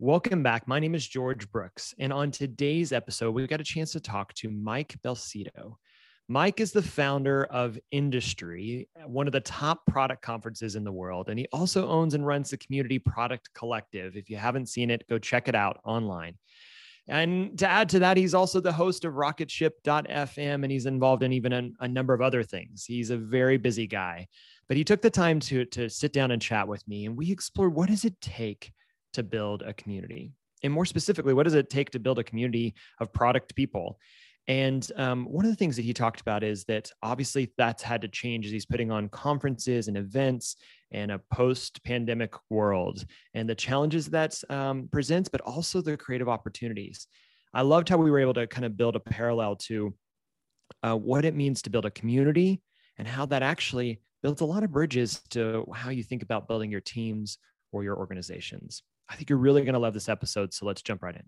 Welcome back. My name is George Brooks. And on today's episode, we got a chance to talk to Mike Belsito. Mike is the founder of Industry, one of the top product conferences in the world. And he also owns and runs the Community Product Collective. If you haven't seen it, go check it out online. And to add to that, he's also the host of rocketship.fm and he's involved in even a, a, number of other things. He's a very busy guy, but he took the time to, to sit down and chat with me and we explored what does it take to build a community? And more specifically, what does it take to build a community of product people? And um, one of the things that he talked about is that obviously that's had to change as he's putting on conferences and events in a post pandemic world and the challenges that um, presents, but also the creative opportunities. I loved how we were able to kind of build a parallel to uh, what it means to build a community and how that actually builds a lot of bridges to how you think about building your teams or your organizations. I think you're really going to love this episode. So let's jump right in.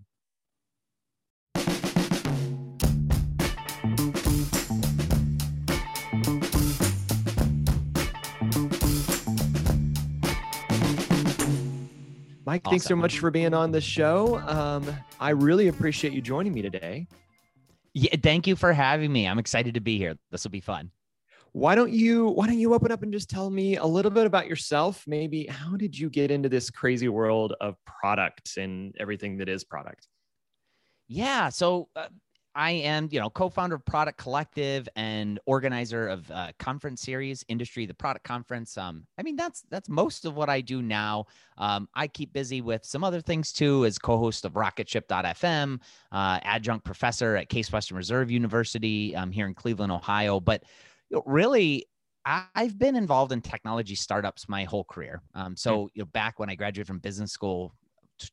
Mike, awesome. thanks so much for being on the show. Um, I really appreciate you joining me today. Yeah, thank you for having me. I'm excited to be here. This will be fun why don't you why don't you open up and just tell me a little bit about yourself? Maybe how did you get into this crazy world of product and everything that is product? Yeah so uh, i am you know co-founder of product collective and organizer of uh, conference series industry the product conference. Um, i mean that's that's most of what i do now. Um, i keep busy with some other things too as co-host of rocketship.fm uh, adjunct professor at case western reserve university um, here in cleveland ohio. But you know, really I've been involved in technology startups my whole career. Um, so, mm. you know, back when I graduated from business school,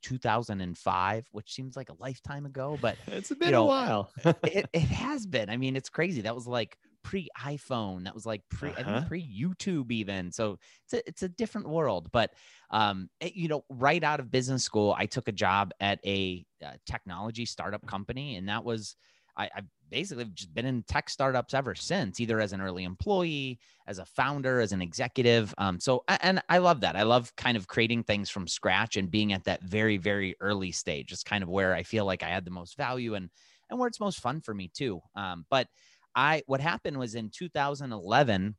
2005, which seems like a lifetime ago, but it's been you know, a while. it, it has been. I mean, it's crazy. That was like pre iPhone. That was like pre uh-huh. pre YouTube even. So it's a, it's a different world. But um, it, you know, right out of business school, I took a job at a, a uh, technology startup company, and that was I, I've basically just been in tech startups ever since, either as an early employee, as a founder, as an executive. Um, so, and I love that. I love kind of creating things from scratch and being at that very, very early stage. It's kind of where I feel like I had the most value and and where it's most fun for me too. Um, but I, what happened was in 2011,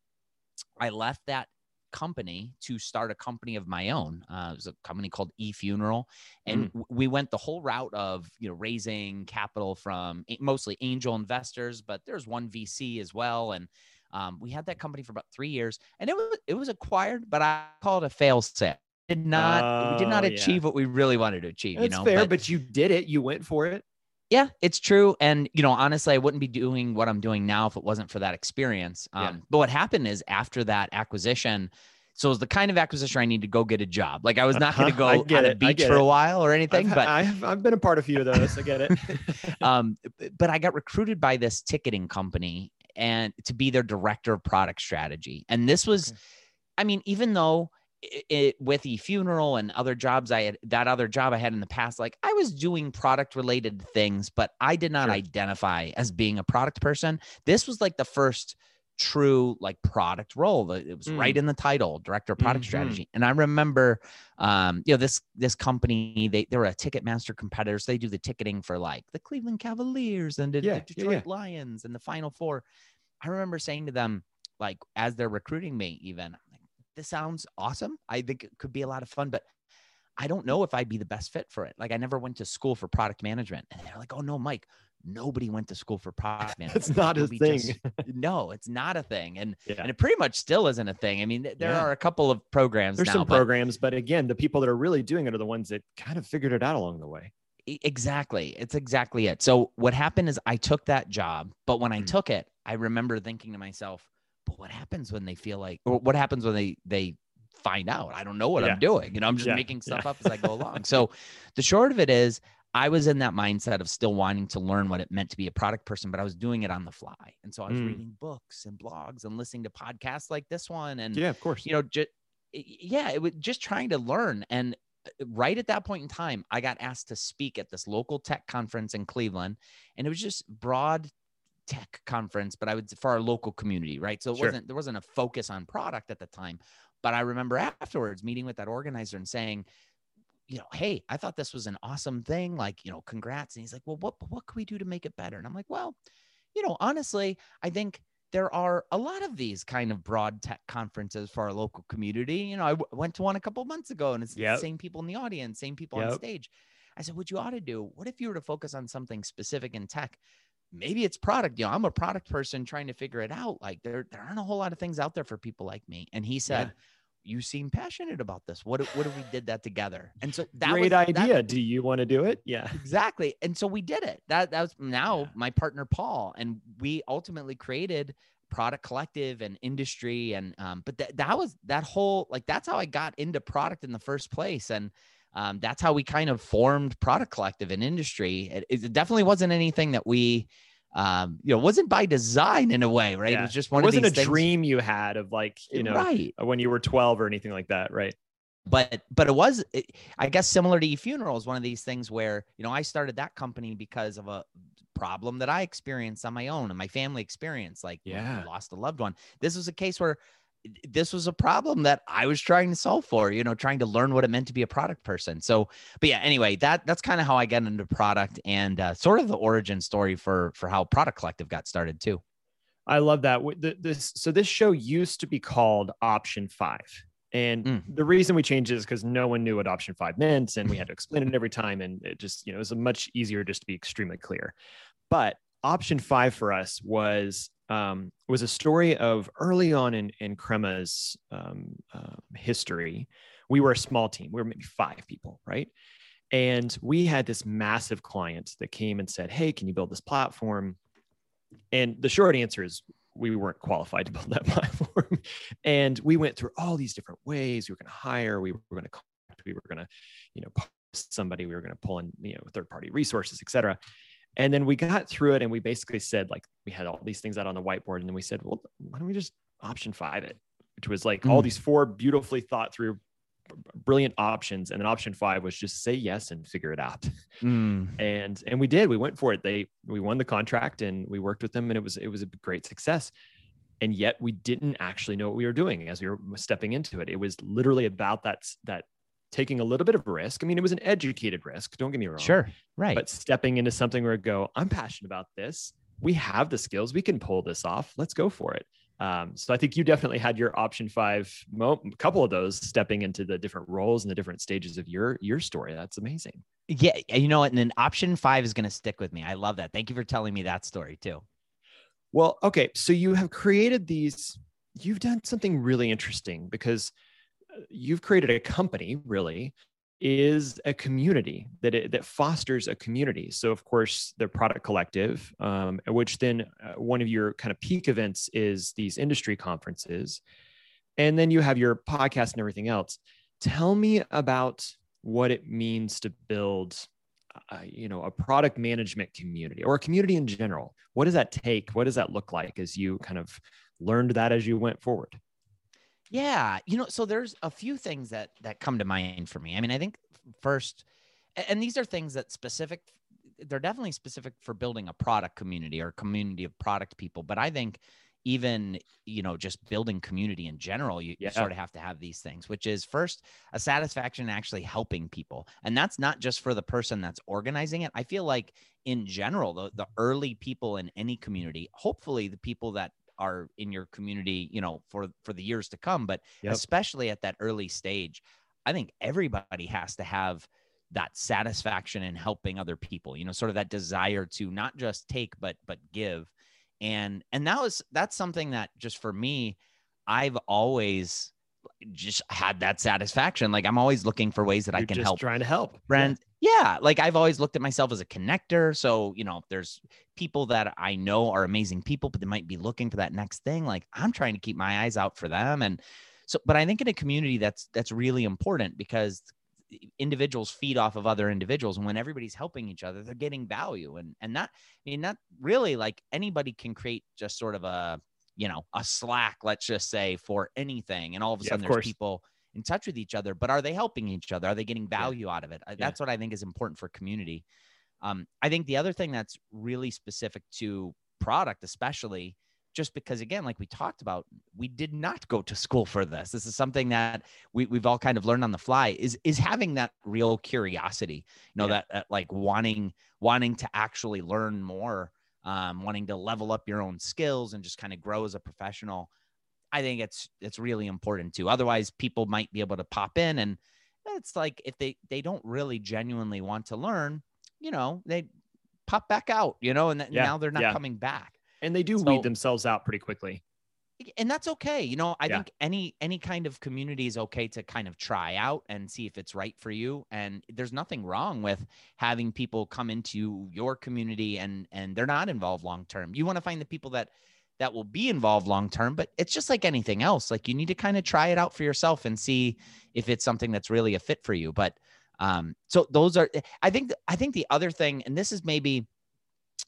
I left that company to start a company of my own. Uh, it was a company called eFuneral, and mm. we went the whole route of you know raising capital from mostly angel investors, but there's one VC as well, and um, we had that company for about three years, and it was it was acquired, but I call it a fail set. Did not oh, we did not achieve yeah. what we really wanted to achieve. That's you know, fair, but, but you did it. You went for it. Yeah, it's true. And, you know, honestly, I wouldn't be doing what I'm doing now if it wasn't for that experience. Um, yeah. But what happened is after that acquisition, so it was the kind of acquisition I need to go get a job. Like I was not going to go on it. a beach for it. a while or anything, I've, but I've, I've been a part of a few of those. I get it. um, but I got recruited by this ticketing company and to be their director of product strategy. And this was, okay. I mean, even though it, it, with eFuneral and other jobs I had that other job I had in the past, like I was doing product related things, but I did not sure. identify as being a product person. This was like the first true like product role. It was mm. right in the title, director of product mm-hmm. strategy. And I remember, um, you know, this this company they they were a Ticketmaster competitor. So they do the ticketing for like the Cleveland Cavaliers and the, yeah, the Detroit yeah, yeah. Lions and the Final Four. I remember saying to them, like as they're recruiting me, even this sounds awesome. I think it could be a lot of fun, but I don't know if I'd be the best fit for it. Like I never went to school for product management. And they're like, oh no, Mike, nobody went to school for product management. it's not a thing. Just, no, it's not a thing. And yeah. and it pretty much still isn't a thing. I mean, there yeah. are a couple of programs. There's now, some but, programs, but again, the people that are really doing it are the ones that kind of figured it out along the way. Exactly. It's exactly it. So what happened is I took that job, but when I mm. took it, I remember thinking to myself, but what happens when they feel like or what happens when they they find out. I don't know what yeah. I'm doing. You know, I'm just yeah. making stuff yeah. up as I go along. So the short of it is I was in that mindset of still wanting to learn what it meant to be a product person, but I was doing it on the fly. And so I was mm. reading books and blogs and listening to podcasts like this one. And yeah, of course, you know, just yeah, it was just trying to learn. And uh, right at that point in time, I got asked to speak at this local tech conference in Cleveland, and it was just broad tech conference, but I would for our local community, right? So it sure. wasn't there wasn't a focus on product at the time. But I remember afterwards meeting with that organizer and saying, you know, hey, I thought this was an awesome thing. Like, you know, congrats. And he's like, well, what what can we do to make it better? And I'm like, well, you know, honestly, I think there are a lot of these kind of broad tech conferences for our local community. You know, I w- went to one a couple months ago, and it's yep. the same people in the audience, same people yep. on stage. I said, what you ought to do, what if you were to focus on something specific in tech? Maybe it's product. You know, I'm a product person trying to figure it out. Like there, there aren't a whole lot of things out there for people like me. And he said, yeah you seem passionate about this. What what if we did that together? And so that great was, idea. That, Do you want to do it? Yeah, exactly. And so we did it. That that was now yeah. my partner Paul, and we ultimately created product collective and industry and um, but that that was that whole like that's how I got into product in the first place and. Um, that's how we kind of formed product collective and industry. It, it definitely wasn't anything that we um, you know, wasn't by design in a way, right? Yeah. It was just one it wasn't a things. dream you had of like, you know, right. when you were 12 or anything like that, right? But but it was, it, I guess, similar to eFunerals, one of these things where you know I started that company because of a problem that I experienced on my own and my family experience, like yeah, lost a loved one. This was a case where this was a problem that I was trying to solve for, you know, trying to learn what it meant to be a product person. So, but yeah, anyway, that that's kind of how I got into product and uh, sort of the origin story for for how Product Collective got started too. I love that. This so this show used to be called Option Five, and mm. the reason we changed it is because no one knew what Option Five meant, and we had to explain it every time, and it just you know it was much easier just to be extremely clear. But Option Five for us was um, was a story of early on in, in Crema's um, uh, history. We were a small team. We were maybe five people, right? And we had this massive client that came and said, Hey, can you build this platform? And the short answer is we weren't qualified to build that platform. and we went through all these different ways. We were going to hire, we were going to we were going to, you know, somebody, we were going to pull in, you know, third party resources, et cetera. And then we got through it and we basically said, like, we had all these things out on the whiteboard. And then we said, well, why don't we just option five it? Which was like mm. all these four beautifully thought through, brilliant options. And then option five was just say yes and figure it out. Mm. And and we did. We went for it. They we won the contract and we worked with them and it was it was a great success. And yet we didn't actually know what we were doing as we were stepping into it. It was literally about that that taking a little bit of risk. I mean, it was an educated risk. Don't get me wrong. Sure. Right. But stepping into something where I go, I'm passionate about this. We have the skills. We can pull this off. Let's go for it. Um, so I think you definitely had your option five, mo- couple of those stepping into the different roles and the different stages of your your story. That's amazing. Yeah, you know, what? and then option five is going to stick with me. I love that. Thank you for telling me that story too. Well, okay, so you have created these. You've done something really interesting because you've created a company really is a community that it, that fosters a community. So of course the product collective, um, which then uh, one of your kind of peak events is these industry conferences, and then you have your podcast and everything else. Tell me about what it means to build, uh, you know, a product management community or a community in general. What does that take? What does that look like as you kind of learned that as you went forward? Yeah, you know, so there's a few things that that come to mind for me. I mean, I think first, and these are things that specific. They're definitely specific for building a product community or community of product people. But I think even you know just building community in general you, yeah. you, sort of have to have these things which is first a satisfaction in actually helping people and that's not just for the person that's organizing it i feel like in general the, the early people in any community hopefully the people that are in your community, you know, for for the years to come. But yep. especially at that early stage, I think everybody has to have that satisfaction in helping other people. You know, sort of that desire to not just take but but give. And and that was that's something that just for me, I've always just had that satisfaction. Like I'm always looking for ways that You're I can help. Trying to help friends. Yeah. yeah. Like I've always looked at myself as a connector. So, you know, there's people that I know are amazing people, but they might be looking for that next thing. Like I'm trying to keep my eyes out for them. And so, but I think in a community that's that's really important because individuals feed off of other individuals and when everybody's helping each other they're getting value and and not i mean not really like anybody can create just sort of a you know, a Slack, let's just say, for anything. And all of a sudden there's course. people in touch with each other, but are they helping each other? Are they getting value yeah. out of it? That's yeah. what I think is important for community. Um, I think the other thing that's really specific to product, especially, just because again like we talked about we did not go to school for this this is something that we, we've all kind of learned on the fly is is having that real curiosity you know yeah. that, that like wanting wanting to actually learn more um, wanting to level up your own skills and just kind of grow as a professional i think it's it's really important too otherwise people might be able to pop in and it's like if they they don't really genuinely want to learn you know they pop back out you know and th- yeah. now they're not yeah. coming back and they do so, weed themselves out pretty quickly and that's okay you know i yeah. think any any kind of community is okay to kind of try out and see if it's right for you and there's nothing wrong with having people come into your community and and they're not involved long term you want to find the people that that will be involved long term but it's just like anything else like you need to kind of try it out for yourself and see if it's something that's really a fit for you but um so those are i think i think the other thing and this is maybe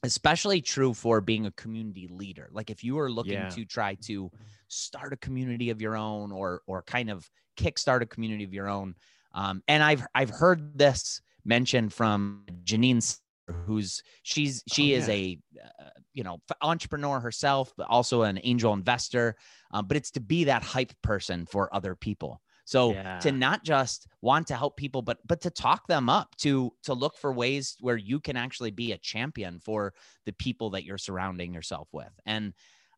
especially true for being a community leader. Like if you are looking yeah. to try to start a community of your own or or kind of kickstart a community of your own um, and i've i've heard this mentioned from janine who's she's she oh, is a uh, you know entrepreneur herself but also an angel investor um, but it's to be that hype person for other people so yeah. to not just want to help people, but but to talk them up, to to look for ways where you can actually be a champion for the people that you're surrounding yourself with. And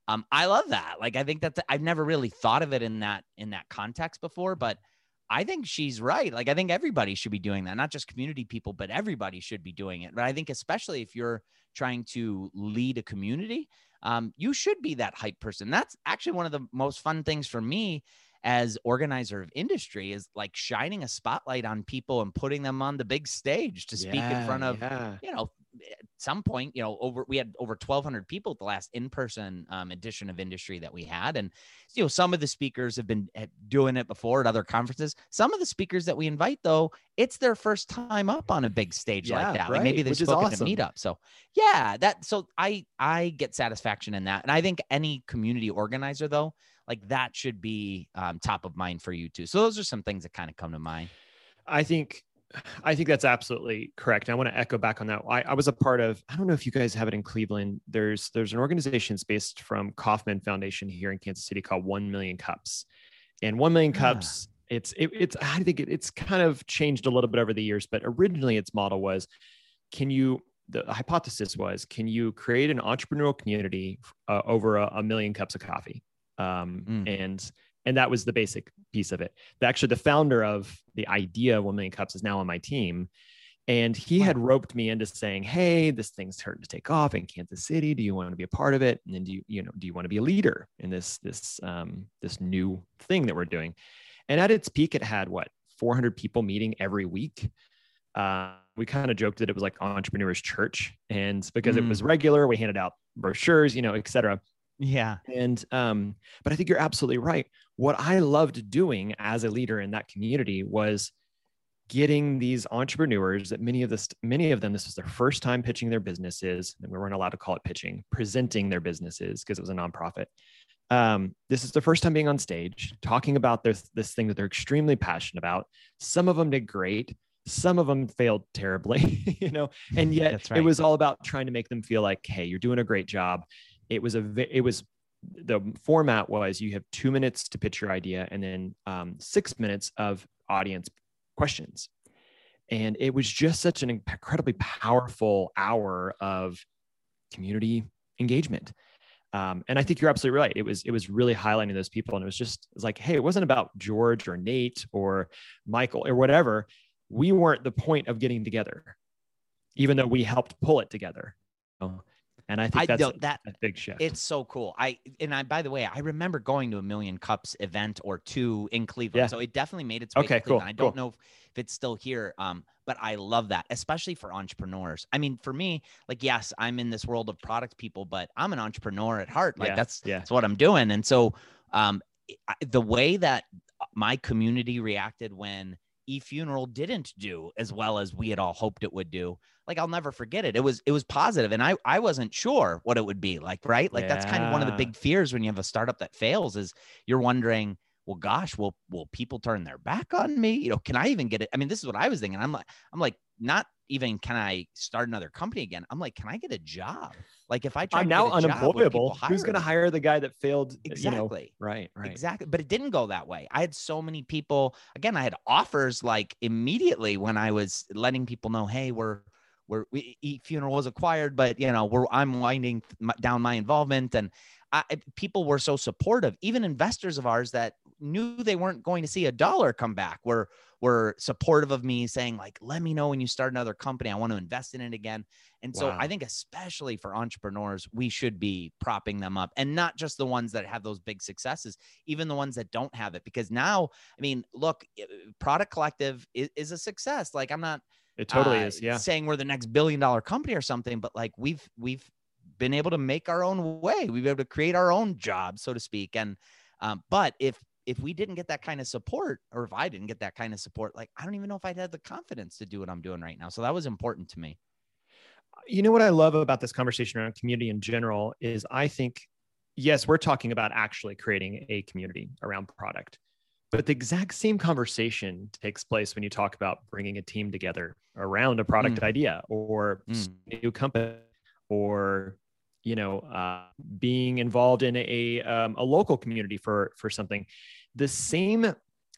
um, I love that. Like I think that I've never really thought of it in that in that context before, but I think she's right. Like I think everybody should be doing that, not just community people, but everybody should be doing it. But I think especially if you're trying to lead a community, um, you should be that hype person. That's actually one of the most fun things for me as organizer of industry is like shining a spotlight on people and putting them on the big stage to speak yeah, in front of yeah. you know at some point you know over we had over 1200 people at the last in-person um, edition of industry that we had and you know some of the speakers have been eh, doing it before at other conferences some of the speakers that we invite though it's their first time up on a big stage yeah, like that right. like maybe they've Which spoken awesome. meet meetup so yeah that so i i get satisfaction in that and i think any community organizer though like that should be um, top of mind for you too. So those are some things that kind of come to mind. I think I think that's absolutely correct. I want to echo back on that. I, I, was a part of, I don't know if you guys have it in Cleveland. There's there's an organization that's based from Kauffman Foundation here in Kansas City called One Million Cups. And One Million Cups, yeah. it's it, it's I think it, it's kind of changed a little bit over the years, but originally its model was can you the hypothesis was can you create an entrepreneurial community uh, over a, a million cups of coffee um, mm. and and that was the basic piece of it. Actually, the founder of the idea of One Million Cups is now on my team, and he wow. had roped me into saying, "Hey, this thing's starting to take off in Kansas City. Do you want to be a part of it? And then do you you know do you want to be a leader in this this um, this new thing that we're doing?" And at its peak, it had what 400 people meeting every week. Uh, we kind of joked that it was like entrepreneurs church and because mm. it was mm. regular we handed out brochures you know etc yeah. And um, but I think you're absolutely right. What I loved doing as a leader in that community was getting these entrepreneurs that many of this many of them this was their first time pitching their businesses and we weren't allowed to call it pitching presenting their businesses because it was a nonprofit um, this is the first time being on stage talking about this this thing that they're extremely passionate about some of them did great some of them failed terribly you know and yet right. it was all about trying to make them feel like hey you're doing a great job it was a it was the format was you have two minutes to pitch your idea and then um, six minutes of audience questions. And it was just such an incredibly powerful hour of community engagement. Um, and i think you're absolutely right. It was it was really highlighting those people. And it was just it was like hey it wasn't about george or nate or michael or whatever. We weren't the point of getting together even though we helped pull it together and I think that's I, that, a big shift. It's so cool. I and I by the way, I remember going to a Million Cups event or two in Cleveland. Yeah. So it definitely made its way okay, to Cleveland. Cool, I don't cool. know if, if it's still here. Um, but I love that, especially for entrepreneurs. I mean, for me, like, yes, I'm in this world of product people, but I'm an entrepreneur at heart. Like yeah, that's yeah. that's what I'm doing. And so um the way that my community reacted when eFuneral didn't do as well as we had all hoped it would do. Like i'll never forget it. It was it was positive and i i wasn't sure what it would be like right? Like yeah. that's kind of one of the big fears when you have a startup that fails is you're wondering well gosh will will people turn their back on me? You know can i even get it? I mean this is what i was thinking. I'm like i'm like not even can I start another company again. I'm like, can I get a job? Like if I try I'm now unemployable, who's going to hire the guy that failed? Exactly. You know, right. Right. Exactly. But it didn't go that way. I had so many people. Again, I had offers like immediately when I was letting people know, hey, we're we're we, funeral was acquired, but you know, we're I'm winding down my involvement and I, people were so supportive. Even investors of ours that knew they weren't going to see a dollar come back were were supportive of me, saying like, "Let me know when you start another company. I want to invest in it again." And so wow. I think, especially for entrepreneurs, we should be propping them up, and not just the ones that have those big successes, even the ones that don't have it. Because now, I mean, look, Product Collective is, is a success. Like, I'm not. It totally uh, is. Yeah. Saying we're the next billion dollar company or something, but like we've we've been able to make our own way. We've been able to create our own job, so to speak. And um, but if if we didn't get that kind of support, or if I didn't get that kind of support, like I don't even know if I'd have the confidence to do what I'm doing right now. So that was important to me. You know what I love about this conversation around community in general is I think, yes, we're talking about actually creating a community around product. But the exact same conversation takes place when you talk about bringing a team together around a product mm. idea or mm. new company or you know uh, being involved in a um, a local community for for something the same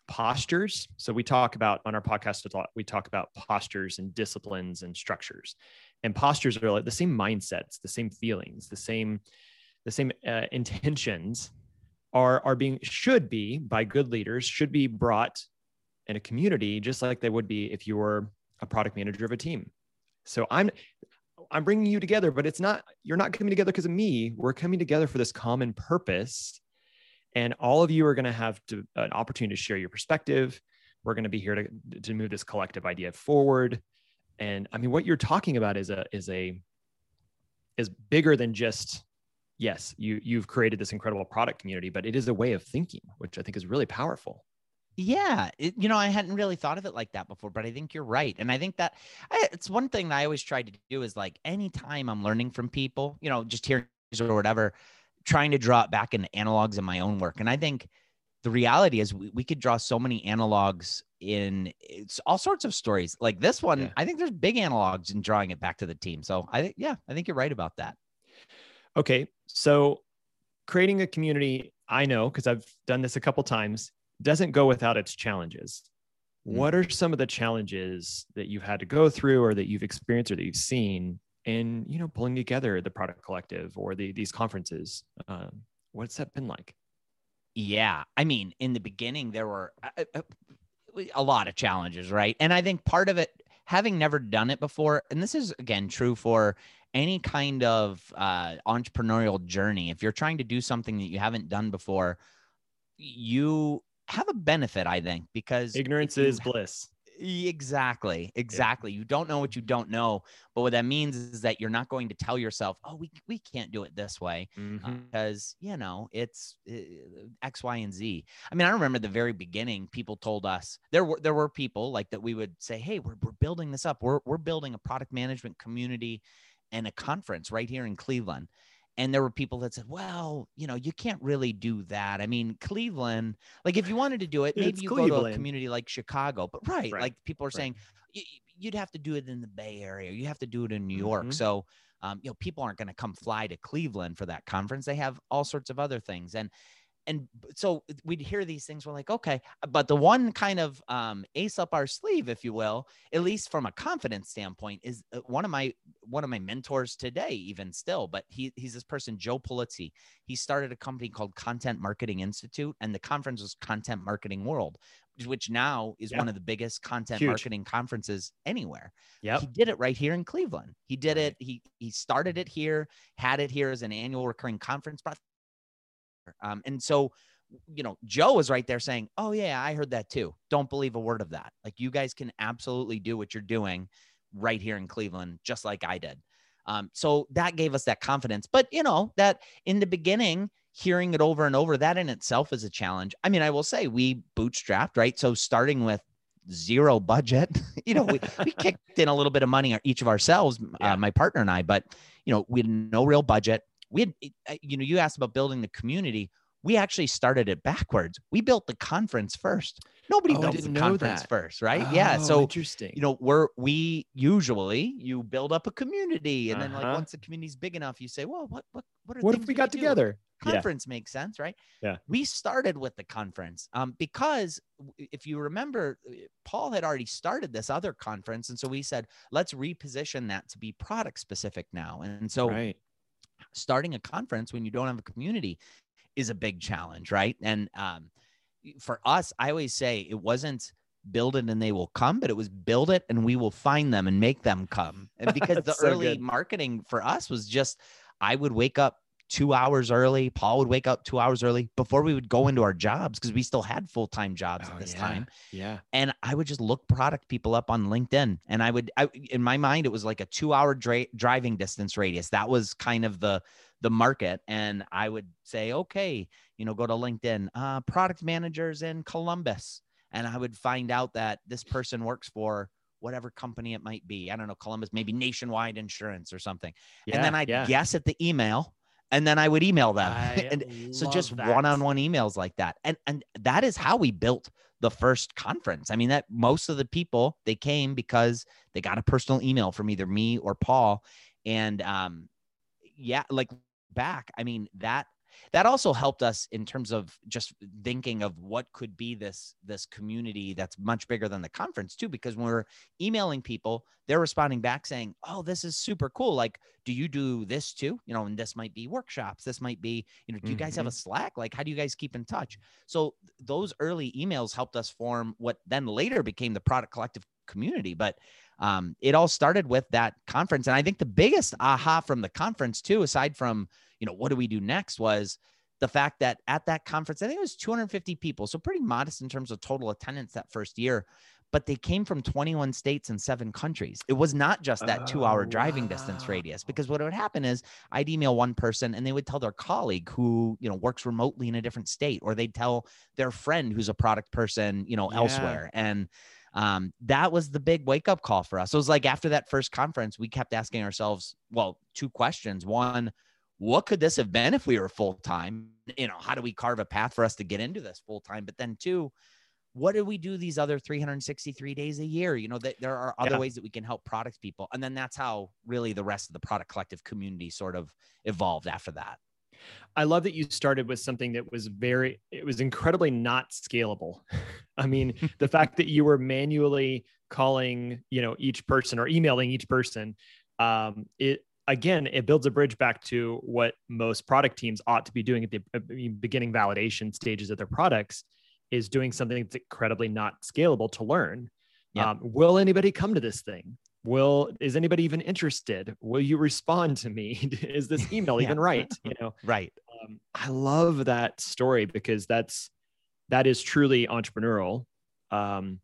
postures so we talk about on our podcast a lot we talk about postures and disciplines and structures and postures are like the same mindsets the same feelings the same the same uh, intentions are are being should be by good leaders should be brought in a community just like they would be if you were a product manager of a team so i'm I'm bringing you together, but it's not, you're not coming together because of me. We're coming together for this common purpose. And all of you are going to have an opportunity to share your perspective. We're going to be here to, to move this collective idea forward. And I mean, what you're talking about is a, is a, is bigger than just, yes, you, you've created this incredible product community, but it is a way of thinking, which I think is really powerful. Yeah, it, you know, I hadn't really thought of it like that before, but I think you're right. And I think that I, it's one thing that I always try to do is like anytime I'm learning from people, you know, just hearing or whatever, trying to draw it back into analogs in my own work. And I think the reality is we, we could draw so many analogs in it's all sorts of stories like this one. Yeah. I think there's big analogs in drawing it back to the team. So I think, yeah, I think you're right about that. Okay. So creating a community, I know because I've done this a couple times doesn't go without its challenges. Mm. What are some of the challenges that you've had to go through or that you've experienced or that you've seen in, you know, pulling together the product collective or the, these conferences? Um, what's that been like? Yeah. I mean, in the beginning, there were a, a, a lot of challenges, right? And I think part of it, having never done it before, and this is again true for any kind of uh, entrepreneurial journey. If you're trying to do something that you haven't done before, you have a benefit, I think, because ignorance is bliss. Exactly. Exactly. Yeah. You don't know what you don't know. But what that means is that you're not going to tell yourself, oh, we, we can't do it this way mm-hmm. because, you know, it's uh, X, Y, and Z. I mean, I remember the very beginning, people told us there were, there were people like that we would say, hey, we're, we're building this up. We're, we're building a product management community and a conference right here in Cleveland. And there were people that said, well, you know, you can't really do that. I mean, Cleveland, like if you wanted to do it, maybe it's you Cleveland. go to a community like Chicago, but right, right. like people are right. saying you'd have to do it in the Bay Area, you have to do it in New York. Mm-hmm. So, um, you know, people aren't going to come fly to Cleveland for that conference. They have all sorts of other things. And and so we'd hear these things we're like okay but the one kind of um, ace up our sleeve if you will at least from a confidence standpoint is uh, one of my one of my mentors today even still but he, he's this person joe Pulizzi. he started a company called content marketing institute and the conference was content marketing world which now is one of the biggest content Huge. marketing conferences anywhere. Yeah. He did it right here in Cleveland. He did right. it. He he started it here, had it here as an annual recurring conference, brought um, and so, you know, Joe was right there saying, Oh, yeah, I heard that too. Don't believe a word of that. Like, you guys can absolutely do what you're doing right here in Cleveland, just like I did. Um, so that gave us that confidence. But, you know, that in the beginning, hearing it over and over, that in itself is a challenge. I mean, I will say we bootstrapped, right? So starting with zero budget, you know, we, we kicked in a little bit of money each of ourselves, yeah. uh, my partner and I, but, you know, we had no real budget we had, uh, you know, you asked about building the community. We actually started it backwards. We built the conference first. Nobody oh, builds a conference that. first, right? Oh, yeah. So interesting. You know, we're we usually you build up a community, and uh-huh. then like uh-huh. once the community's big enough, you say, well, what what what are what if we got together? Conference yeah. makes sense, right? Yeah. We started with the conference um, because if you remember, uh, Paul had already started this other conference, and so we said, let's reposition that to be product specific now. And so, right. Starting a conference when you don't have a community is a big challenge, right? And um, for us, I always say it wasn't build it and they will come, but it was build it and we will find them and make them come. And because the so early good. marketing for us was just, I would wake up two hours early. Paul would wake up two hours early before we would go into our jobs because we still had full time jobs oh, at this yeah. time. Yeah. And I would just look product people up on LinkedIn. And I would, I, in my mind, it was like a two hour dra- driving distance radius. That was kind of the, the market. And I would say, okay, you know, go to LinkedIn, uh, product managers in Columbus. And I would find out that this person works for whatever company it might be. I don't know, Columbus, maybe nationwide insurance or something. Yeah, and then I'd yeah. guess at the email and then I would email them. and so just one-on-one emails like that. And and that is how we built the first conference. I mean that most of the people they came because they got a personal email from either me or Paul and um yeah, like back, I mean that that also helped us in terms of just thinking of what could be this this community that's much bigger than the conference too because when we're emailing people they're responding back saying oh this is super cool. Like do you do this too? You know and this might be workshops. This might be you know do you guys have a mm-hmm. slack? Like how do you guys keep in touch? So those early emails helped us form what then later became the product collective community but um, it all started with that conference. And i think the biggest aha from the conference too aside from you know, what do we do next was the fact that at that conference, I think it was 250 people. So pretty modest in terms of total attendance that first year, but they came from 21 states and seven countries. It was not just that two hour oh, driving wow. distance radius, because what would happen is I'd email one person and they would tell their colleague who, you know, works remotely in a different state, or they'd tell their friend who's a product person, you know, yeah. elsewhere. And, um, that was the big wake up call for us. So it was like after that first conference, we kept asking ourselves, well, two questions. One, what could this have been if we were full time? You know, how do we carve a path for us to get into this full time? But then, two, what do we do these other 363 days a year? You know, that there are other yeah. ways that we can help product people. And then that's how really the rest of the product collective community sort of evolved after that. I love that you started with something that was very, it was incredibly not scalable. I mean, the fact that you were manually calling, you know, each person or emailing each person, um, it again, it builds a bridge back to what most product teams ought to be doing at the uh, beginning validation stages of their products is doing something that's incredibly not scalable to learn. Um, will anybody come to this thing? Will is anybody even interested? Will you respond to me? is this email yeah. even right? You know, right. Um, I love that story because that's that is truly entrepreneurial. Um,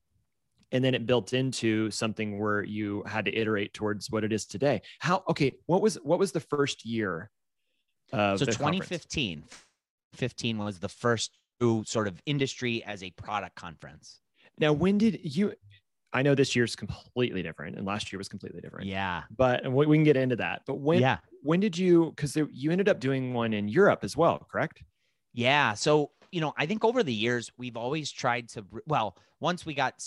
and then it built into something where you had to iterate towards what it is today. How okay what was what was the first year so 2015 conference? 15 was the first sort of industry as a product conference. Now when did you i know this year's completely different and last year was completely different. Yeah. But we can get into that. But when yeah. when did you because you ended up doing one in europe as well correct? Yeah. So you know, I think over the years we've always tried to. Well, once we got,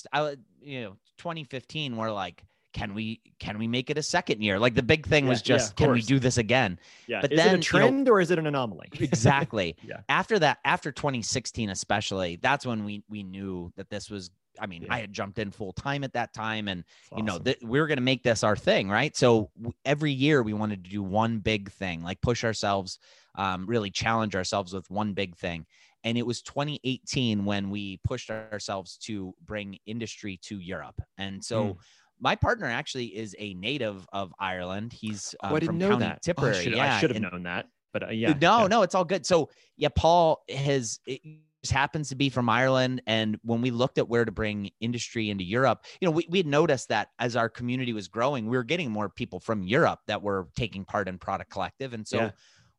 you know, 2015, we're like, can we can we make it a second year? Like the big thing yeah, was just, yeah, can we do this again? Yeah. But is then, it a trend you know, or is it an anomaly? exactly. yeah. After that, after 2016, especially, that's when we we knew that this was. I mean, yeah. I had jumped in full time at that time, and you know, th- we were going to make this our thing, right? So w- every year we wanted to do one big thing, like push ourselves, um, really challenge ourselves with one big thing. And it was 2018 when we pushed ourselves to bring industry to Europe. And so mm. my partner actually is a native of Ireland. He's uh, oh, I didn't know County that. Tipperary. Oh, I should, yeah, I should have known that. But uh, yeah. No, yeah. no, it's all good. So yeah, Paul has It, just happens to be from Ireland. And when we looked at where to bring industry into Europe, you know, we, we had noticed that as our community was growing, we were getting more people from Europe that were taking part in Product Collective. And so yeah.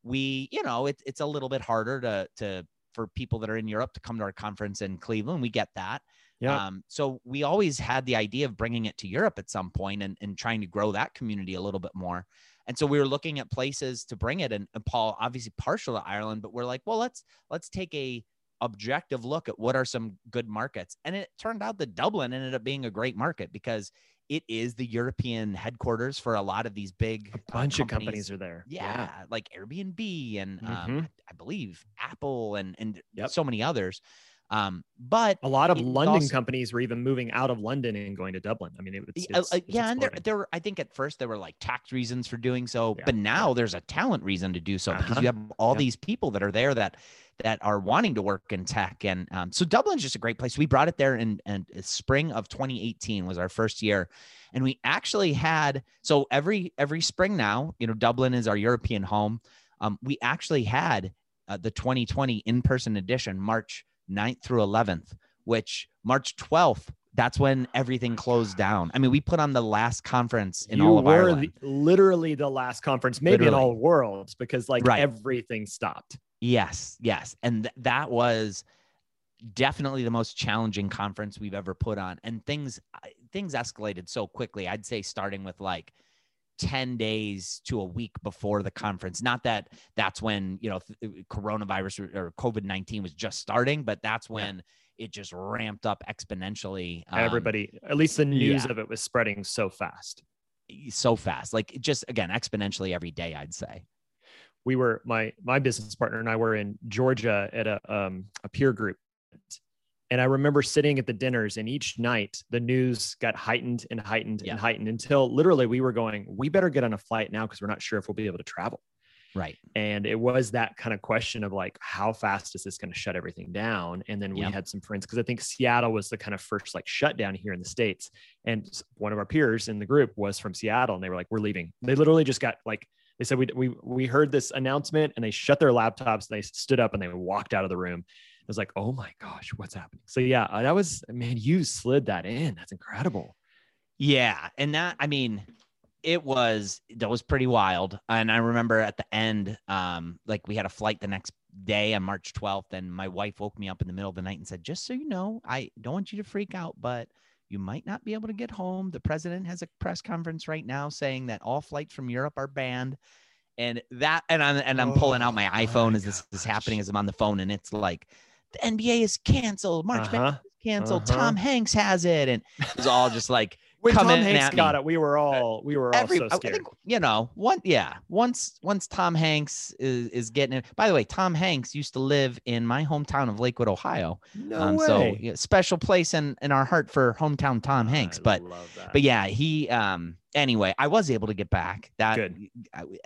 we, you know, it, it's a little bit harder to, to for people that are in Europe to come to our conference in Cleveland. We get that. Yeah. Um, so we always had the idea of bringing it to Europe at some point and, and trying to grow that community a little bit more. And so we were looking at places to bring it. And, and Paul, obviously partial to Ireland, but we're like, well, let's let's take a objective look at what are some good markets. And it turned out that Dublin ended up being a great market because it is the European headquarters for a lot of these big a bunch uh, companies. of companies are there. Yeah, yeah. like Airbnb and um, mm-hmm. um, I believe Apple and and yep. so many others. Um, but a lot of London also, companies were even moving out of London and going to Dublin. I mean, it was uh, uh yeah, and there, there were I think at first there were like tax reasons for doing so, yeah. but now yeah. there's a talent reason to do so uh-huh. because you have all these people that are there that that are wanting to work in tech, and um, so Dublin's just a great place. We brought it there in, in spring of 2018 was our first year, and we actually had so every every spring now, you know, Dublin is our European home. Um, we actually had uh, the 2020 in-person edition March 9th through 11th, which March 12th, that's when everything oh closed down. I mean, we put on the last conference in you all of were Ireland. The, literally the last conference, maybe literally. in all worlds, because like right. everything stopped. Yes, yes. And th- that was definitely the most challenging conference we've ever put on. And things things escalated so quickly. I'd say starting with like 10 days to a week before the conference. Not that that's when, you know, coronavirus or COVID-19 was just starting, but that's when yeah. it just ramped up exponentially. Um, Everybody, at least the news yeah. of it was spreading so fast. So fast. Like just again, exponentially every day, I'd say. We were my my business partner and I were in Georgia at a um, a peer group and I remember sitting at the dinners, and each night the news got heightened and heightened yeah. and heightened until literally we were going, we better get on a flight now because we're not sure if we'll be able to travel. Right. And it was that kind of question of like, how fast is this going to shut everything down? And then we yep. had some friends because I think Seattle was the kind of first like shutdown here in the States. And one of our peers in the group was from Seattle and they were like, we're leaving. They literally just got like, they said, we, we, we heard this announcement and they shut their laptops. They stood up and they walked out of the room was like, oh my gosh, what's happening? So yeah, uh, that was man, you slid that in. That's incredible. Yeah, and that I mean, it was that was pretty wild. And I remember at the end, um, like we had a flight the next day on March 12th, and my wife woke me up in the middle of the night and said, "Just so you know, I don't want you to freak out, but." You might not be able to get home. The president has a press conference right now saying that all flights from Europe are banned and that and I'm and I'm pulling out my oh iPhone as this is happening as I'm on the phone and it's like the NBA is canceled. March uh-huh. Madness is canceled. Uh-huh. Tom Hanks has it, and it was all just like when Tom Hanks got it, we were all we were Every, all so scared. I think, you know, one yeah. Once once Tom Hanks is, is getting it. By the way, Tom Hanks used to live in my hometown of Lakewood, Ohio. No um, way. So yeah, special place in in our heart for hometown Tom Hanks. I but but yeah, he um anyway, I was able to get back. That Good.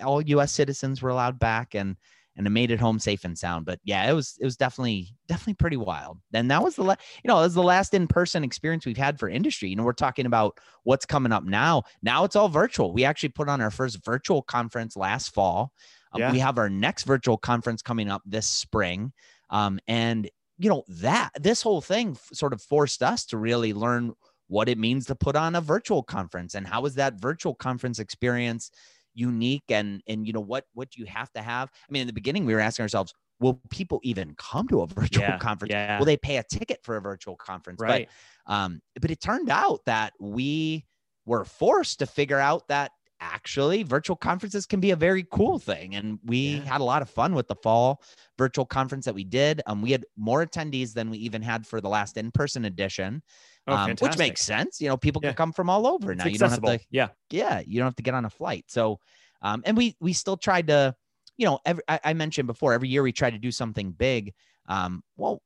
all U.S. citizens were allowed back, and and it made it home safe and sound. But yeah, it was it was definitely definitely pretty wild. And that was the last, you know it was the last in person experience we've had for industry. You know, we're talking about what's coming up now. Now it's all virtual. We actually put on our first virtual conference last fall. Um, yeah. We have our next virtual conference coming up this spring, um, and you know that this whole thing f- sort of forced us to really learn what it means to put on a virtual conference and how is that virtual conference experience unique and and you know what what do you have to have i mean in the beginning we were asking ourselves will people even come to a virtual yeah, conference yeah. will they pay a ticket for a virtual conference right. but um but it turned out that we were forced to figure out that actually virtual conferences can be a very cool thing and we yeah. had a lot of fun with the fall virtual conference that we did um we had more attendees than we even had for the last in-person edition Oh, um, which makes sense. You know, people yeah. can come from all over it's now. Accessible. You don't have to, yeah, yeah, you don't have to get on a flight. So, um, and we we still tried to, you know, every, I, I mentioned before, every year we try to do something big. Um, well,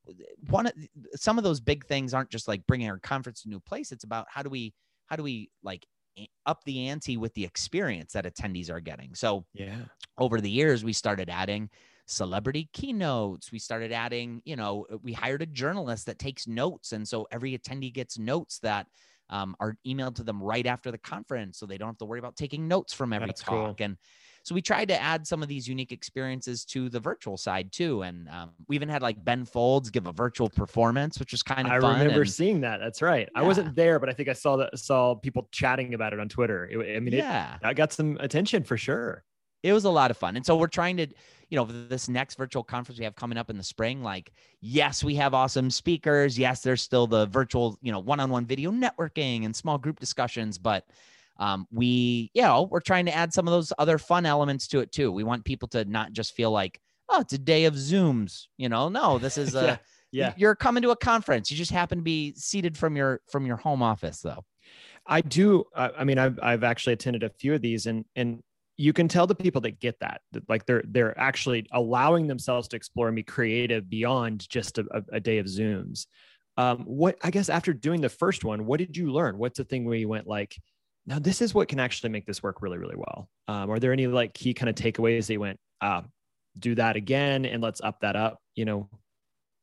one of some of those big things aren't just like bringing our conference to a new place. It's about how do we how do we like up the ante with the experience that attendees are getting. So, yeah, over the years we started adding celebrity keynotes. We started adding, you know, uh, we hired a journalist that takes notes. And so every attendee gets notes that um, are emailed to them right after the conference. So they don't have to worry about taking notes from every That's talk. Cool. And so we tried to add some of these unique experiences to the virtual side too. And um, we even had like Ben Folds give a virtual performance, which was kind of I fun. remember and, seeing that. That's right. Yeah. I wasn't there, but I think I saw that saw people chatting about it on Twitter. It, I mean, yeah, it, I got some attention for sure. It was a lot of fun. And so we're trying to you know, this next virtual conference we have coming up in the spring, like, yes, we have awesome speakers. Yes, there's still the virtual, you know, one on one video networking and small group discussions, but um, we, you know, we're trying to add some of those other fun elements to it too. We want people to not just feel like, oh, it's a day of Zooms, you know, no, this is a, yeah. Yeah. You're coming to a conference. You just happen to be seated from your from your home office though. I do. I mean, I've I've actually attended a few of these, and and you can tell the people that get that, that like they're they're actually allowing themselves to explore and be creative beyond just a, a day of Zooms. Um, what I guess after doing the first one, what did you learn? What's the thing where you went like, now this is what can actually make this work really really well? Um, are there any like key kind of takeaways that you went, ah, do that again and let's up that up? You know?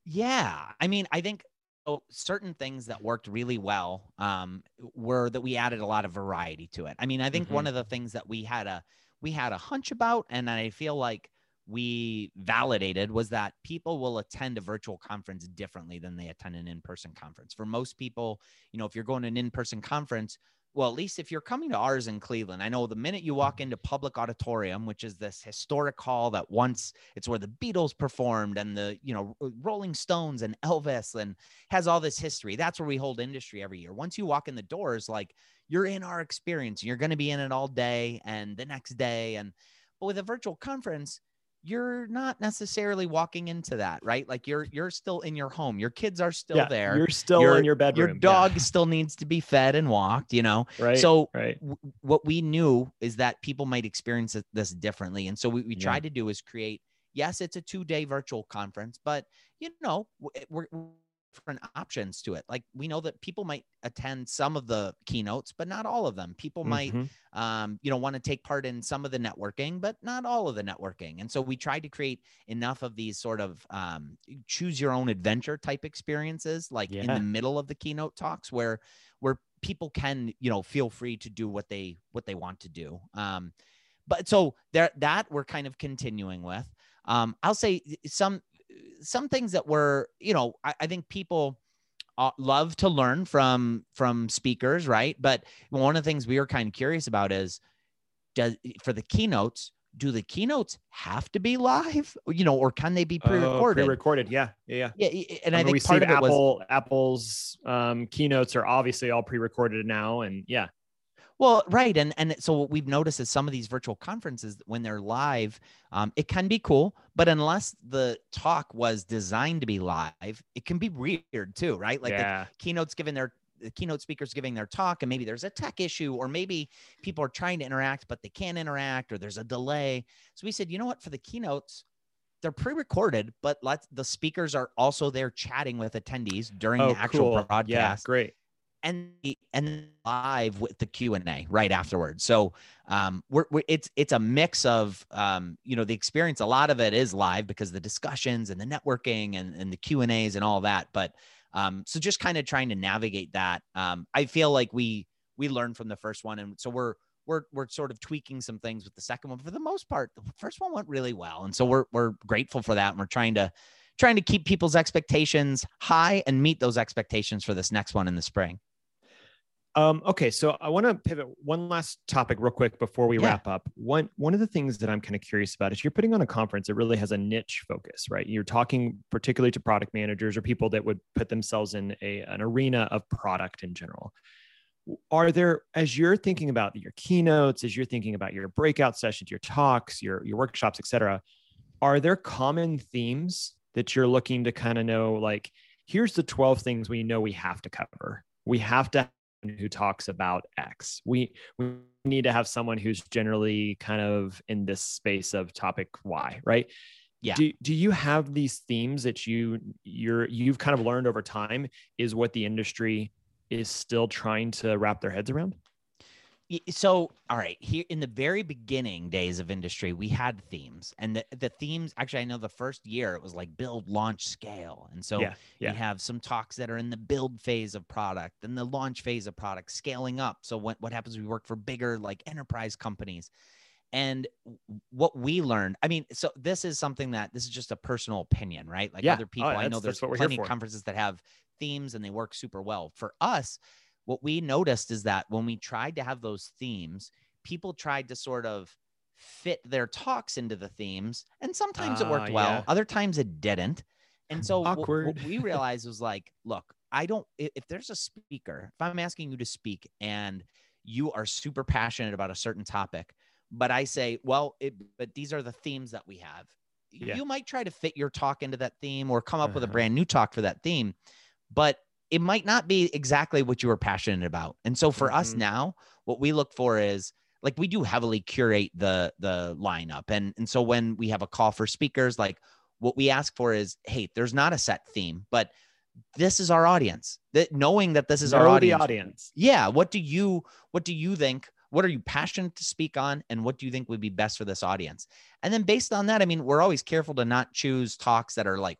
Yeah, I mean, I think oh, certain things that worked really well um, were that we added a lot of variety to it. I mean, I think mm-hmm. one of the things that we had a we had a hunch about, and I feel like we validated was that people will attend a virtual conference differently than they attend an in-person conference. For most people, you know, if you're going to an in-person conference, well, at least if you're coming to ours in Cleveland, I know the minute you walk into Public Auditorium, which is this historic hall that once it's where the Beatles performed and the, you know, Rolling Stones and Elvis and has all this history. That's where we hold industry every year. Once you walk in the doors, like you're in our experience, you're going to be in it all day and the next day. And, but with a virtual conference, you're not necessarily walking into that, right? Like you're you're still in your home. Your kids are still yeah, there. You're still your, in your bedroom. Your dog yeah. still needs to be fed and walked, you know? Right. So right. W- what we knew is that people might experience this differently. And so what we yeah. tried to do is create, yes, it's a two-day virtual conference, but you know, we're, we're different options to it. Like we know that people might attend some of the keynotes, but not all of them. People mm-hmm. might, um, you know, want to take part in some of the networking, but not all of the networking. And so we tried to create enough of these sort of um, choose your own adventure type experiences, like yeah. in the middle of the keynote talks, where where people can, you know, feel free to do what they what they want to do. Um, but so there that we're kind of continuing with. Um, I'll say some some things that were, you know, I, I think people uh, love to learn from from speakers, right? But one of the things we were kind of curious about is, does for the keynotes, do the keynotes have to be live, you know, or can they be oh, pre-recorded? Oh, pre-recorded, yeah, yeah, yeah. yeah and I, I think part of Apple, was, Apple's um, keynotes are obviously all pre-recorded now, and yeah, well, right, and and so what we've noticed is some of these virtual conferences when they're live, um, it can be cool, but unless the talk was designed to be live, it can be weird too, right? Like yeah. the keynotes giving their the keynote speakers giving their talk, and maybe there's a tech issue, or maybe people are trying to interact but they can't interact, or there's a delay. So we said, you know what, for the keynotes, they're pre-recorded, but let the speakers are also there chatting with attendees during oh, the actual cool. broadcast. Yeah, great and and live with the Q and A right afterwards. So um, we're, we're, it's it's a mix of um, you know the experience. A lot of it is live because the discussions and the networking and, and the Q and A's and all that. But um, so just kind of trying to navigate that. Um, I feel like we we learned from the first one, and so we're we're we're sort of tweaking some things with the second one. For the most part, the first one went really well, and so we're we're grateful for that, and we're trying to trying to keep people's expectations high and meet those expectations for this next one in the spring. Um, okay, so I want to pivot one last topic real quick before we yeah. wrap up. One one of the things that I'm kind of curious about is you're putting on a conference that really has a niche focus, right? You're talking particularly to product managers or people that would put themselves in a an arena of product in general. Are there, as you're thinking about your keynotes, as you're thinking about your breakout sessions, your talks, your your workshops, et cetera, are there common themes that you're looking to kind of know? Like, here's the 12 things we know we have to cover. We have to who talks about X. We we need to have someone who's generally kind of in this space of topic Y, right? Yeah. Do, do you have these themes that you you're you've kind of learned over time is what the industry is still trying to wrap their heads around? So all right here in the very beginning days of industry we had themes and the, the themes actually i know the first year it was like build launch scale and so yeah, yeah. we have some talks that are in the build phase of product and the launch phase of product scaling up. So what, what happens we work for bigger like enterprise companies. And what we learned i mean so this is something that this is just a personal opinion right? Like yeah. other people oh, i know there's plenty of conferences that have themes and they work super well. For us what we noticed is that when we tried to have those themes, people tried to sort of fit their talks into the themes. And sometimes uh, it worked well, yeah. other times it didn't. And so what, what we realized was like, look, I don't, if there's a speaker, if I'm asking you to speak and you are super passionate about a certain topic, but I say, well, it, but these are the themes that we have. yeah. you might try to fit your talk into that theme or come up uh-huh. with a uh-huh. brand new talk for that theme, but it might not be exactly what you were passionate about. And so for mm-hmm. us now, what we look for is like we do heavily curate the the lineup. And and so when we have a call for speakers, like what we ask for is, hey, there's not a set theme, but this is our audience. That knowing that this is know our audience. audience. Yeah. What do you what do you think? What are you passionate to speak on? And what do you think would be best for this audience? And then based on that, I mean, we're always careful to not choose talks that are like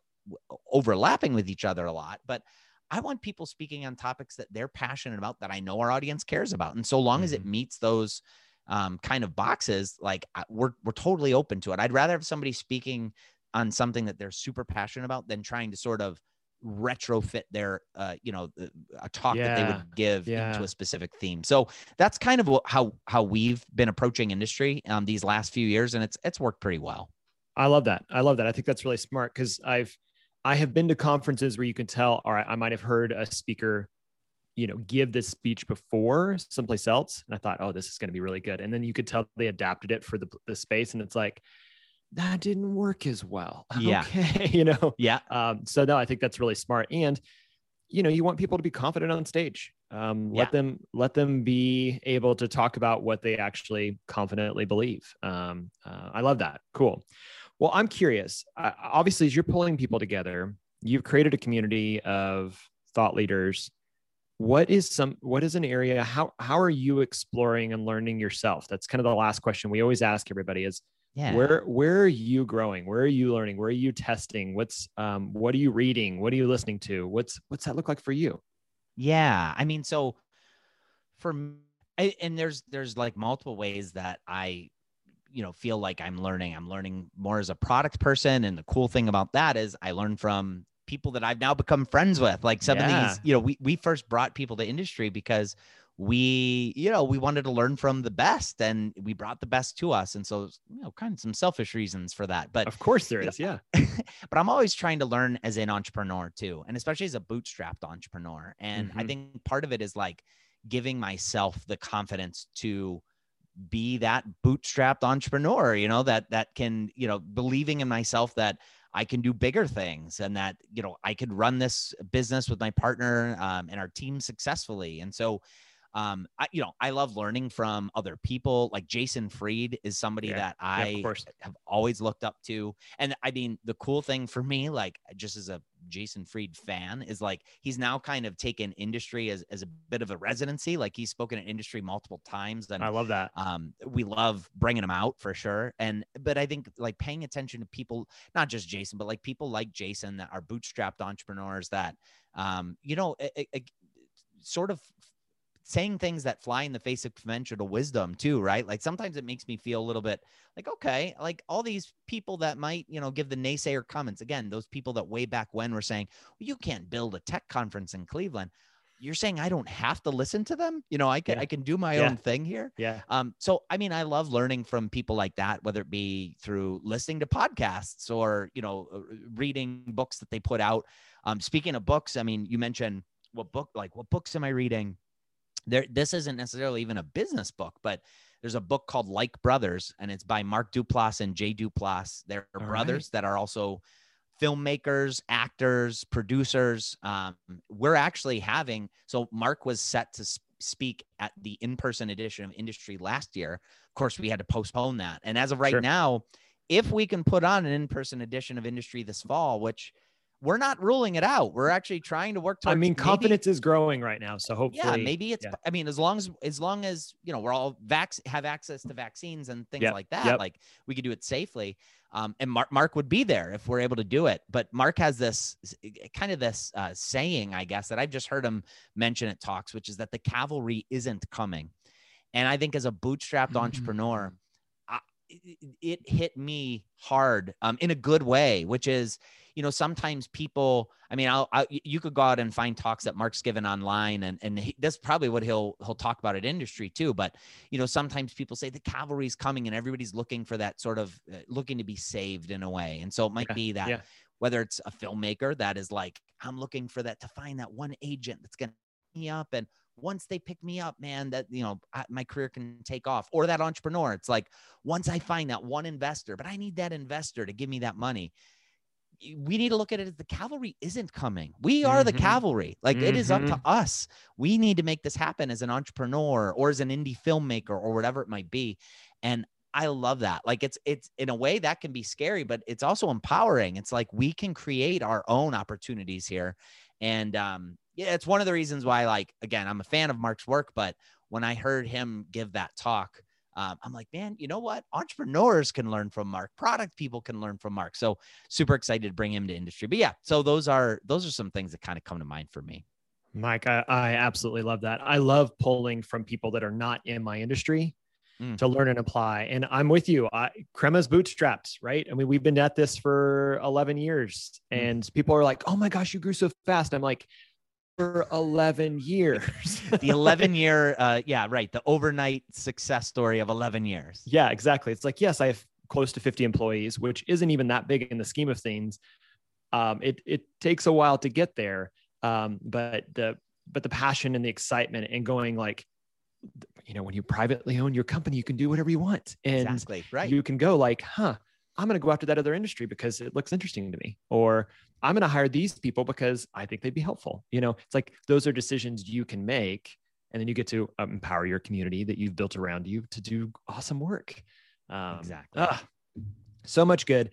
overlapping with each other a lot, but I want people speaking on topics that they're passionate about that I know our audience cares about. And so long mm-hmm. as it mm-hmm. meets those um, kind of boxes, like we're, we're totally open to it. I'd rather have somebody speaking on something that they're super passionate about than trying to sort of retrofit their uh, you know a talk yeah. that they would give yeah. into a specific theme so that's kind of how how we've been approaching industry um, these last few years and it's it's worked pretty well i love that i love that i think that's really smart because i've i have been to conferences where you can tell all right i might have heard a speaker you know give this speech before someplace else and i thought oh this is going to be really good and then you could tell they adapted it for the, the space and it's like that didn't work as well. Yeah. Okay. you know? Yeah. Um, so no, I think that's really smart. And, you know, you want people to be confident on stage. Um, let them, let them be able to talk about what they actually confidently believe. Um, uh, I love that. Cool. Well, I'm curious, uh, obviously, as you're pulling people together, you've created a community of thought leaders. What is some what is an area how how are you exploring and learning yourself? That's kind of the last question we always ask everybody is yeah. where where are you growing? Where are you learning? Where are you testing? What's um what are you reading? What are you listening to? What's what's that look like for you? Yeah. I mean so for and there's there's like multiple ways that i you know feel like i'm learning i'm learning more as a product person. And the cool thing about that is i learn from people that i've now become friends with. Like some yeah. of these you know we, we first brought people to industry because we you know we wanted to learn from the best and we brought the best to us. And so you know kind of some selfish reasons for that. But of course there is yeah. but i'm always trying to learn as an entrepreneur too and especially as a bootstrapped entrepreneur. And mm-hmm. i think part of it is like giving myself the confidence to be that bootstrapped entrepreneur you know that that can you know believing in myself that I can do bigger things and that, you know, I could run this business with my partner um, and our team successfully. And so um, I, you know, I love learning from other people. Like Jason Fried is somebody yeah. that I yeah, have always looked up to. And I mean, the cool thing for me, like just as a Jason Fried fan, is like he's now kind of taken industry as, as a bit of a residency. Like he's spoken at industry multiple times. And I love that. Um, we love bringing him out for sure. And, but I think like paying attention to people, not just Jason, but like people like Jason that are bootstrapped entrepreneurs that, um, you know, it, it, sort of saying things that fly in the face of conventional wisdom too, right? Like sometimes it makes me feel a little bit like, okay, like all these people that might, you know, give the naysayer comments again, those people that way back when were saying, well, you can't build a tech conference in Cleveland. You're saying I don't have to listen to them. You know, I can yeah. I can do my yeah. own thing here. Yeah. Um. So I mean, I love learning from people like that, whether it be through listening to podcasts or you know, uh, reading books that they put out. Um. Speaking of books, I mean, you mentioned what book like what books am I reading? There this isn't necessarily even a business book but there's a book called like brothers and it's by mark duplass and jay duplass they're All brothers right. that are also filmmakers actors producers um, we're actually having so mark was set to speak at the in-person edition of industry last year of course we had to postpone that and as of right sure. now if we can put on an in-person edition of industry this fall which we're not ruling it out. We're actually trying to work towards. I mean, confidence is growing right now, so hopefully, yeah, maybe it's. Yeah. I mean, as long as as long as you know we're all vac have access to vaccines and things yep. like that, yep. like we could do it safely. Um, and Mark Mark would be there if we're able to do it. But Mark has this kind of this uh, saying, I guess, that I've just heard him mention at talks, which is that the cavalry isn't coming. And I think as a bootstrapped mm-hmm. entrepreneur, I, it, it hit me hard um, in a good way, which is you know, sometimes people, I mean, I'll, I, you could go out and find talks that Mark's given online and, and he, that's probably what he'll, he'll talk about at industry too. But, you know, sometimes people say the cavalry's coming and everybody's looking for that sort of uh, looking to be saved in a way. And so it might yeah. be that yeah. whether it's a filmmaker that is like, I'm looking for that to find that one agent that's going to pick me up and once they pick me up, man, that you know I, my career can take off. Or that entrepreneur, it's like once I find that one investor, but I need that investor to give me that money. We need to look at it as the cavalry isn't coming. We are mm-hmm. the cavalry. Like mm-hmm. it is up to mm-hmm. us. We need to make this happen as an entrepreneur or as an indie filmmaker or whatever it might be. And I love that. Like it's it's in a way that can be scary, but it's also empowering. It's like we can create our own opportunities here. And um, yeah, it's one of the reasons why, like, again, I'm a fan of Mark's work, but when I heard him give that talk, um, I'm like, man, you know what? Entrepreneurs can learn from Mark. Product people can learn from Mark. So super excited to bring him to industry. But yeah, so those are those are some things that kind of come to mind for me. Mike, I, I absolutely love that. I love pulling from people that are not in my industry mm. to learn and apply. And I'm with you. I, Crema's bootstrapped, right? I mean, we've been at this for 11 years, mm. and people are like, "Oh my gosh, you grew so fast." I'm like, for 11 years. the 11 year, uh, yeah, right. The overnight success story of 11 years. Yeah, exactly. It's like, yes, I have close to 50 employees, which isn't even that big in the scheme of things. Um, it, it takes a while to get there. Um, but the, but the passion and the excitement and going like, you know, when you privately own your company, you can do whatever you want. And exactly, right. you can go like, huh, I'm going to go after that other industry because it looks interesting to me. Or I'm going to hire these people because I think they'd be helpful. You know, it's like those are decisions you can make. And then you get to um, empower your community that you've built around you to do awesome work. Um, exactly. Ah, so much good.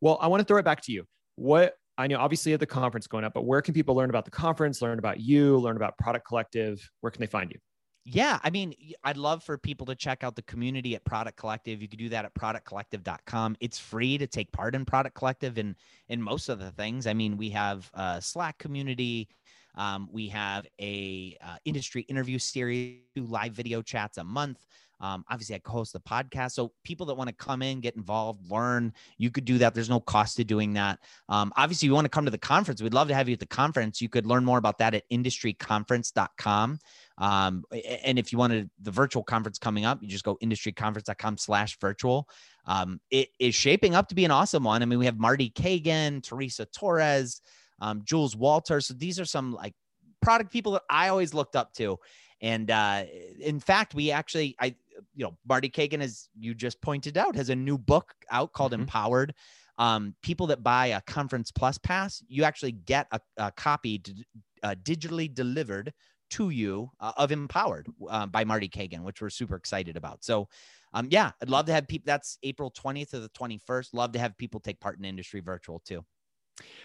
Well, I want to throw it back to you. What I know, obviously, at the conference going up, but where can people learn about the conference, learn about you, learn about Product Collective? Where can they find you? Yeah, I mean, I'd love for people to check out the community at Product Collective. You could do that at productcollective.com. It's free to take part in Product Collective and in most of the things. I mean, we have a Slack community. Um, we have a uh, industry interview series, two live video chats a month. Um, obviously, I co-host the podcast. So people that want to come in, get involved, learn, you could do that. There's no cost to doing that. Um, obviously, you want to come to the conference. We'd love to have you at the conference. You could learn more about that at industryconference.com. Um, and if you wanted the virtual conference coming up, you just go industryconference.com slash virtual. Um, it is shaping up to be an awesome one. I mean, we have Marty Cagan, Teresa Torres, um, Jules Walter. So these are some like product people that I always looked up to. And uh, in fact, we actually, I, you know, Marty Cagan, as you just pointed out, has a new book out called mm-hmm. Empowered. Um, people that buy a conference plus pass, you actually get a, a copy d- uh, digitally delivered to you uh, of Empowered uh, by Marty Cagan, which we're super excited about. So, um, yeah, I'd love to have people. That's April 20th to the 21st. Love to have people take part in industry virtual too.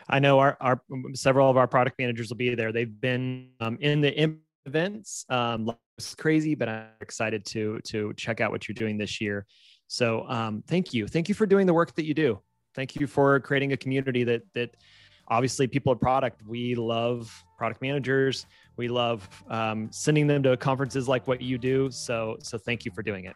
I know our, our several of our product managers will be there. They've been um, in the events. Um, it's crazy, but I'm excited to to check out what you're doing this year. So um, thank you, thank you for doing the work that you do. Thank you for creating a community that that obviously people at product we love product managers. We love um, sending them to conferences like what you do. So so thank you for doing it.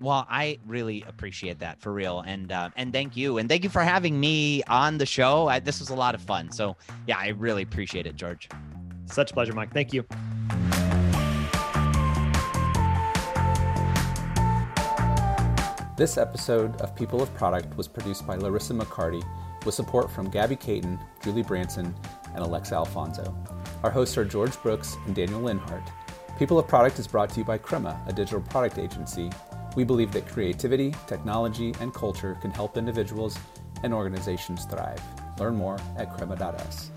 Well i really appreciate that for real. And uh, and thank you. And thank you for having me on the show. I, this was a lot of fun. So yeah i really appreciate it george. Such a pleasure mike. Thank you This episode of People of Product was produced by Larissa McCarty with support from Gabby Caton, Julie Branson, and Alexa Alfonso. Our hosts are George Brooks and Daniel Linhart. People of Product is brought to you by Crema, a digital product agency. We believe that creativity, technology, and culture can help individuals and organizations thrive. Learn more at crema.us.